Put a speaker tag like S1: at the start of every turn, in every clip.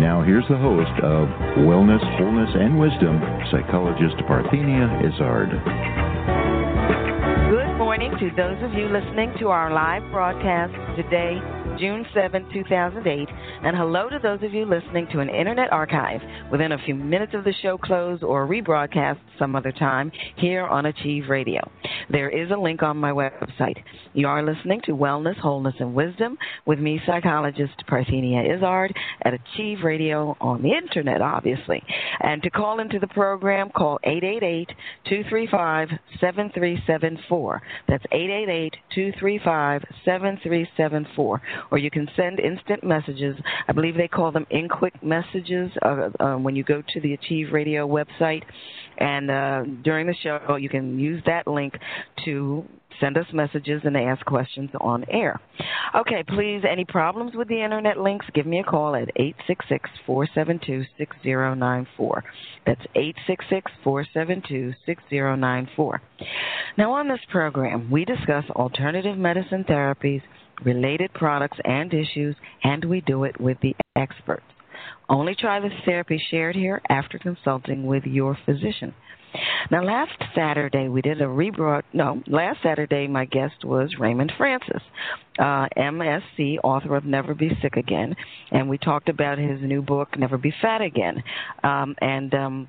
S1: Now here's the host of Wellness, Wholeness, and Wisdom, psychologist Parthenia Izzard.
S2: Morning to those of you listening to our live broadcast today June 7, 2008. And hello to those of you listening to an internet archive within a few minutes of the show close or rebroadcast some other time here on Achieve Radio. There is a link on my website. You are listening to Wellness, Wholeness, and Wisdom with me, psychologist Parthenia Izzard, at Achieve Radio on the internet, obviously. And to call into the program, call 888 235 7374. That's 888 235 7374 or you can send instant messages. I believe they call them in quick messages uh, uh, when you go to the Achieve Radio website. And uh, during the show, you can use that link to send us messages and ask questions on air. Okay, please, any problems with the internet links, give me a call at 866 472 6094. That's 866 472 6094. Now, on this program, we discuss alternative medicine therapies related products and issues, and we do it with the experts. Only try the therapy shared here after consulting with your physician. Now, last Saturday we did a rebroad. No, last Saturday my guest was Raymond Francis, uh, MSc, author of Never Be Sick Again, and we talked about his new book, Never Be Fat Again. Um, and um,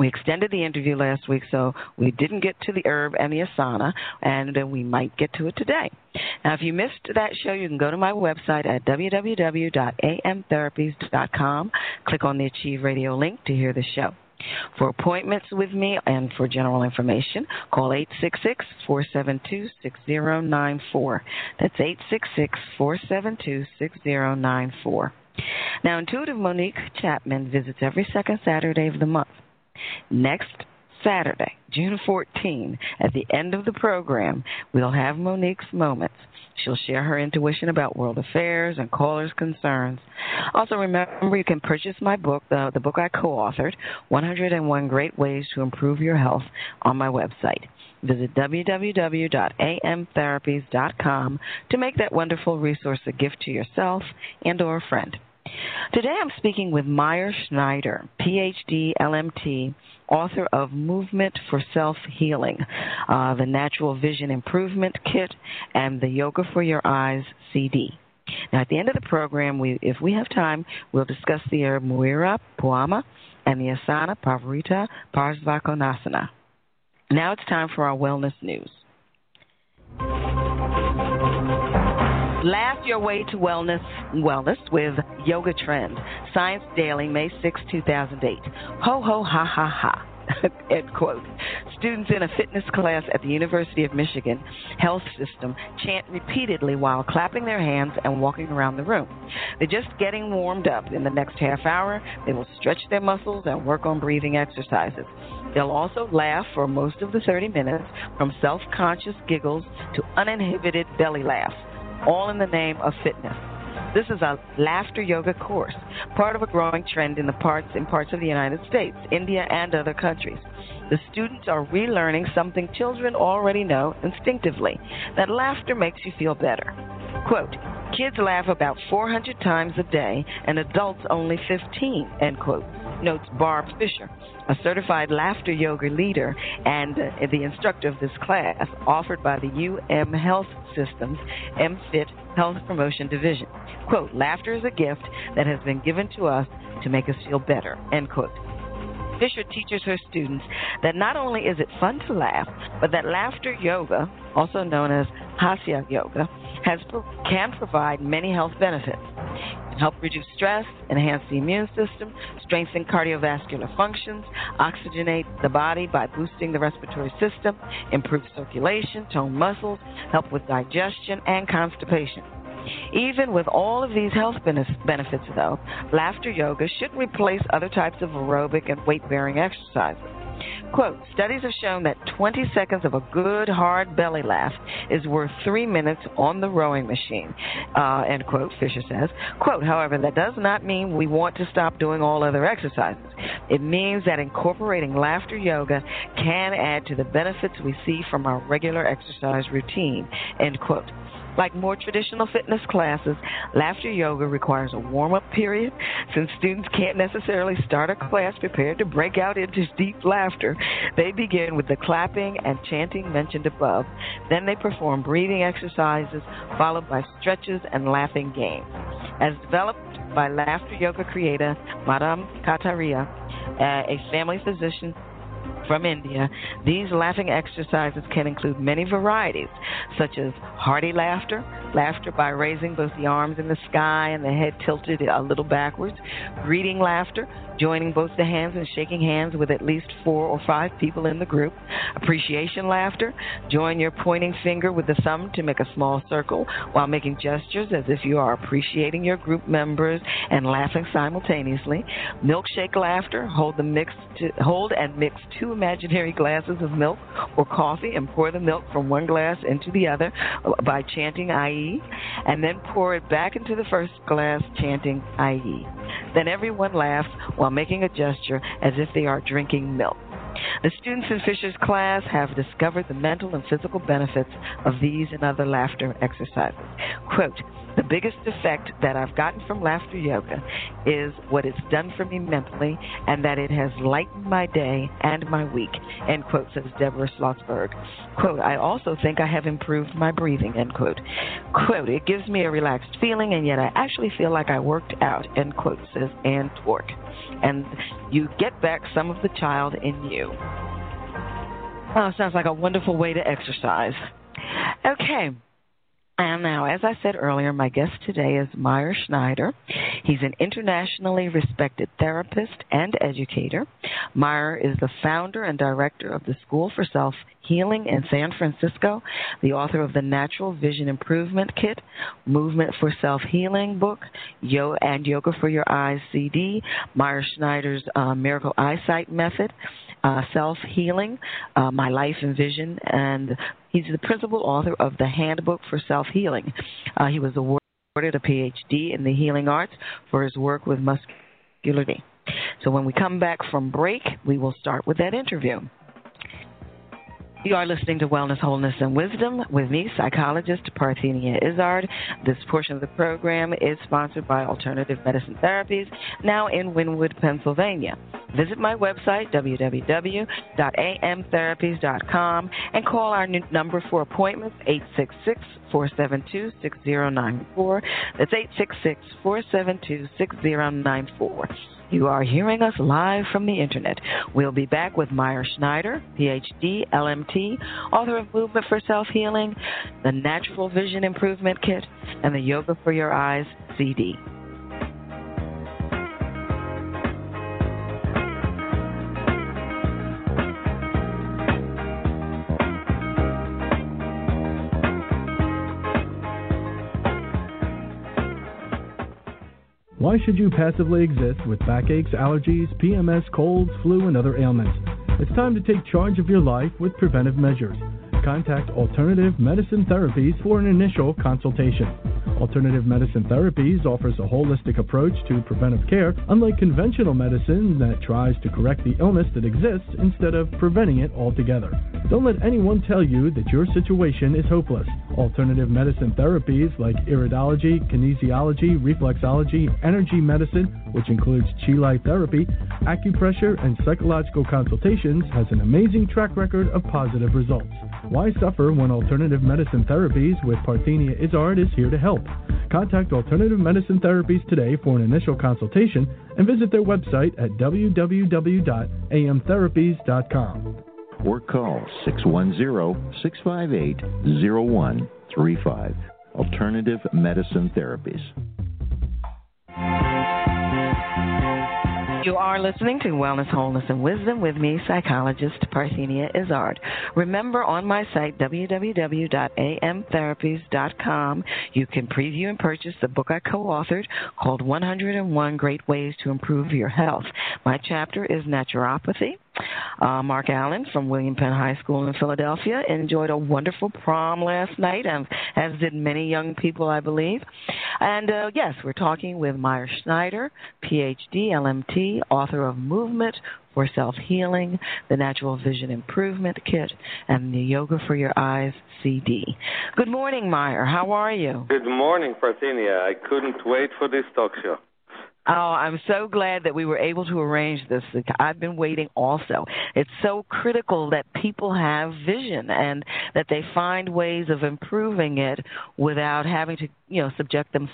S2: we extended the interview last week, so we didn't get to the herb and the asana, and uh, we might get to it today. Now, if you missed that show, you can go to my website at www.amtherapies.com, click on the Achieve Radio link to hear the show. For appointments with me and for general information, call 866 472 6094. That's 866 472 6094. Now, Intuitive Monique Chapman visits every second Saturday of the month. Next Saturday, June 14, at the end of the program, we'll have Monique's Moments. She'll share her intuition about world affairs and callers' concerns. Also, remember you can purchase my book, the, the book I co authored, 101 Great Ways to Improve Your Health, on my website. Visit www.amtherapies.com to make that wonderful resource a gift to yourself and or a friend. Today I'm speaking with Meir Schneider, PhD, LMT, author of Movement for Self Healing, uh, the Natural Vision Improvement Kit, and the Yoga for Your Eyes CD. Now, at the end of the program, we, if we have time, we'll discuss the herb Muira Puama and the asana Parivrtta Parsvakonasana. Now it's time for our wellness news. Laugh your way to wellness wellness with Yoga Trend. Science Daily, May 6, 2008. Ho ho ha ha ha. End quote. Students in a fitness class at the University of Michigan Health System chant repeatedly while clapping their hands and walking around the room. They're just getting warmed up. In the next half hour, they will stretch their muscles and work on breathing exercises. They'll also laugh for most of the 30 minutes, from self conscious giggles to uninhibited belly laughs all in the name of fitness. This is a laughter yoga course, part of a growing trend in the parts in parts of the United States, India, and other countries. The students are relearning something children already know instinctively that laughter makes you feel better. Quote, kids laugh about 400 times a day and adults only 15, end quote, notes Barb Fisher, a certified laughter yoga leader and uh, the instructor of this class offered by the UM Health Systems MFIT Health Promotion Division. Quote, laughter is a gift that has been given to us to make us feel better, end quote. Fisher teaches her students that not only is it fun to laugh, but that laughter yoga, also known as Hasya yoga, has, can provide many health benefits. It can help reduce stress, enhance the immune system, strengthen cardiovascular functions, oxygenate the body by boosting the respiratory system, improve circulation, tone muscles, help with digestion and constipation. Even with all of these health benefits, though, laughter yoga shouldn't replace other types of aerobic and weight bearing exercises. Quote, studies have shown that 20 seconds of a good, hard belly laugh is worth three minutes on the rowing machine, uh, end quote, Fisher says. Quote, however, that does not mean we want to stop doing all other exercises. It means that incorporating laughter yoga can add to the benefits we see from our regular exercise routine, end quote. Like more traditional fitness classes, laughter yoga requires a warm up period. Since students can't necessarily start a class prepared to break out into deep laughter, they begin with the clapping and chanting mentioned above. Then they perform breathing exercises, followed by stretches and laughing games. As developed by laughter yoga creator Madan Kataria, uh, a family physician from India, these laughing exercises can include many varieties, such as hearty laughter, laughter by raising both the arms in the sky and the head tilted a little backwards, greeting laughter, joining both the hands and shaking hands with at least four or five people in the group, appreciation laughter, join your pointing finger with the thumb to make a small circle while making gestures as if you are appreciating your group members and laughing simultaneously, milkshake laughter, hold the mix to, hold and mix two imaginary glasses of milk or coffee and pour the milk from one glass into the other by chanting And then pour it back into the first glass chanting IE. Then everyone laughs while making a gesture as if they are drinking milk. The students in Fisher's class have discovered the mental and physical benefits of these and other laughter exercises. Quote, the biggest effect that I've gotten from laughter yoga is what it's done for me mentally and that it has lightened my day and my week, end quote, says Deborah Schlossberg. Quote, I also think I have improved my breathing, end quote. Quote, it gives me a relaxed feeling and yet I actually feel like I worked out, end quote, says Ann Tork. And you get back some of the child in you. Oh, sounds like a wonderful way to exercise. Okay. And now, as I said earlier, my guest today is Meir Schneider. He's an internationally respected therapist and educator. Meir is the founder and director of the School for Self Healing in San Francisco, the author of the Natural Vision Improvement Kit, Movement for Self Healing book, Yo and Yoga for Your Eyes CD, Meir Schneider's uh, Miracle Eyesight Method, uh, Self Healing, uh, My Life and Vision, and he's the principal author of the Handbook for Self Healing. Uh, he was awarded a PhD in the healing arts for his work with muscularity. So when we come back from break, we will start with that interview. You are listening to Wellness, Wholeness, and Wisdom with me, psychologist Parthenia Izzard. This portion of the program is sponsored by Alternative Medicine Therapies, now in Wynnewood, Pennsylvania. Visit my website, www.amtherapies.com, and call our new number for appointments, 866 472 6094. That's 866 472 6094. You are hearing us live from the internet. We'll be back with Meir Schneider, PhD, LMT, author of Movement for Self Healing, the Natural Vision Improvement Kit, and the Yoga for Your Eyes CD.
S3: Why should you passively exist with backaches, allergies, PMS, colds, flu, and other ailments? It's time to take charge of your life with preventive measures. Contact Alternative Medicine Therapies for an initial consultation. Alternative Medicine Therapies offers a holistic approach to preventive care, unlike conventional medicine that tries to correct the illness that exists instead of preventing it altogether. Don't let anyone tell you that your situation is hopeless. Alternative medicine therapies like iridology, kinesiology, reflexology, energy medicine, which includes chi light therapy, acupressure, and psychological consultations, has an amazing track record of positive results. Why suffer when alternative medicine therapies with Parthenia Izzard is here to help? Contact Alternative Medicine Therapies today for an initial consultation and visit their website at www.amtherapies.com.
S1: Or call 610 658 0135. Alternative Medicine Therapies.
S2: You are listening to Wellness, Wholeness, and Wisdom with me, psychologist Parthenia Izzard. Remember, on my site, www.amtherapies.com, you can preview and purchase the book I co authored called 101 Great Ways to Improve Your Health. My chapter is Naturopathy. Uh, Mark Allen from William Penn High School in Philadelphia enjoyed a wonderful prom last night, and as did many young people, I believe. And uh, yes, we're talking with Meir Schneider, PhD, LMT, author of Movement for Self Healing, the Natural Vision Improvement Kit, and the Yoga for Your Eyes CD. Good morning, Meir. How are you?
S4: Good morning, Parthenia. I couldn't wait for this talk show.
S2: Oh, I'm so glad that we were able to arrange this. I've been waiting also. It's so critical that people have vision and that they find ways of improving it without having to, you know, subject themselves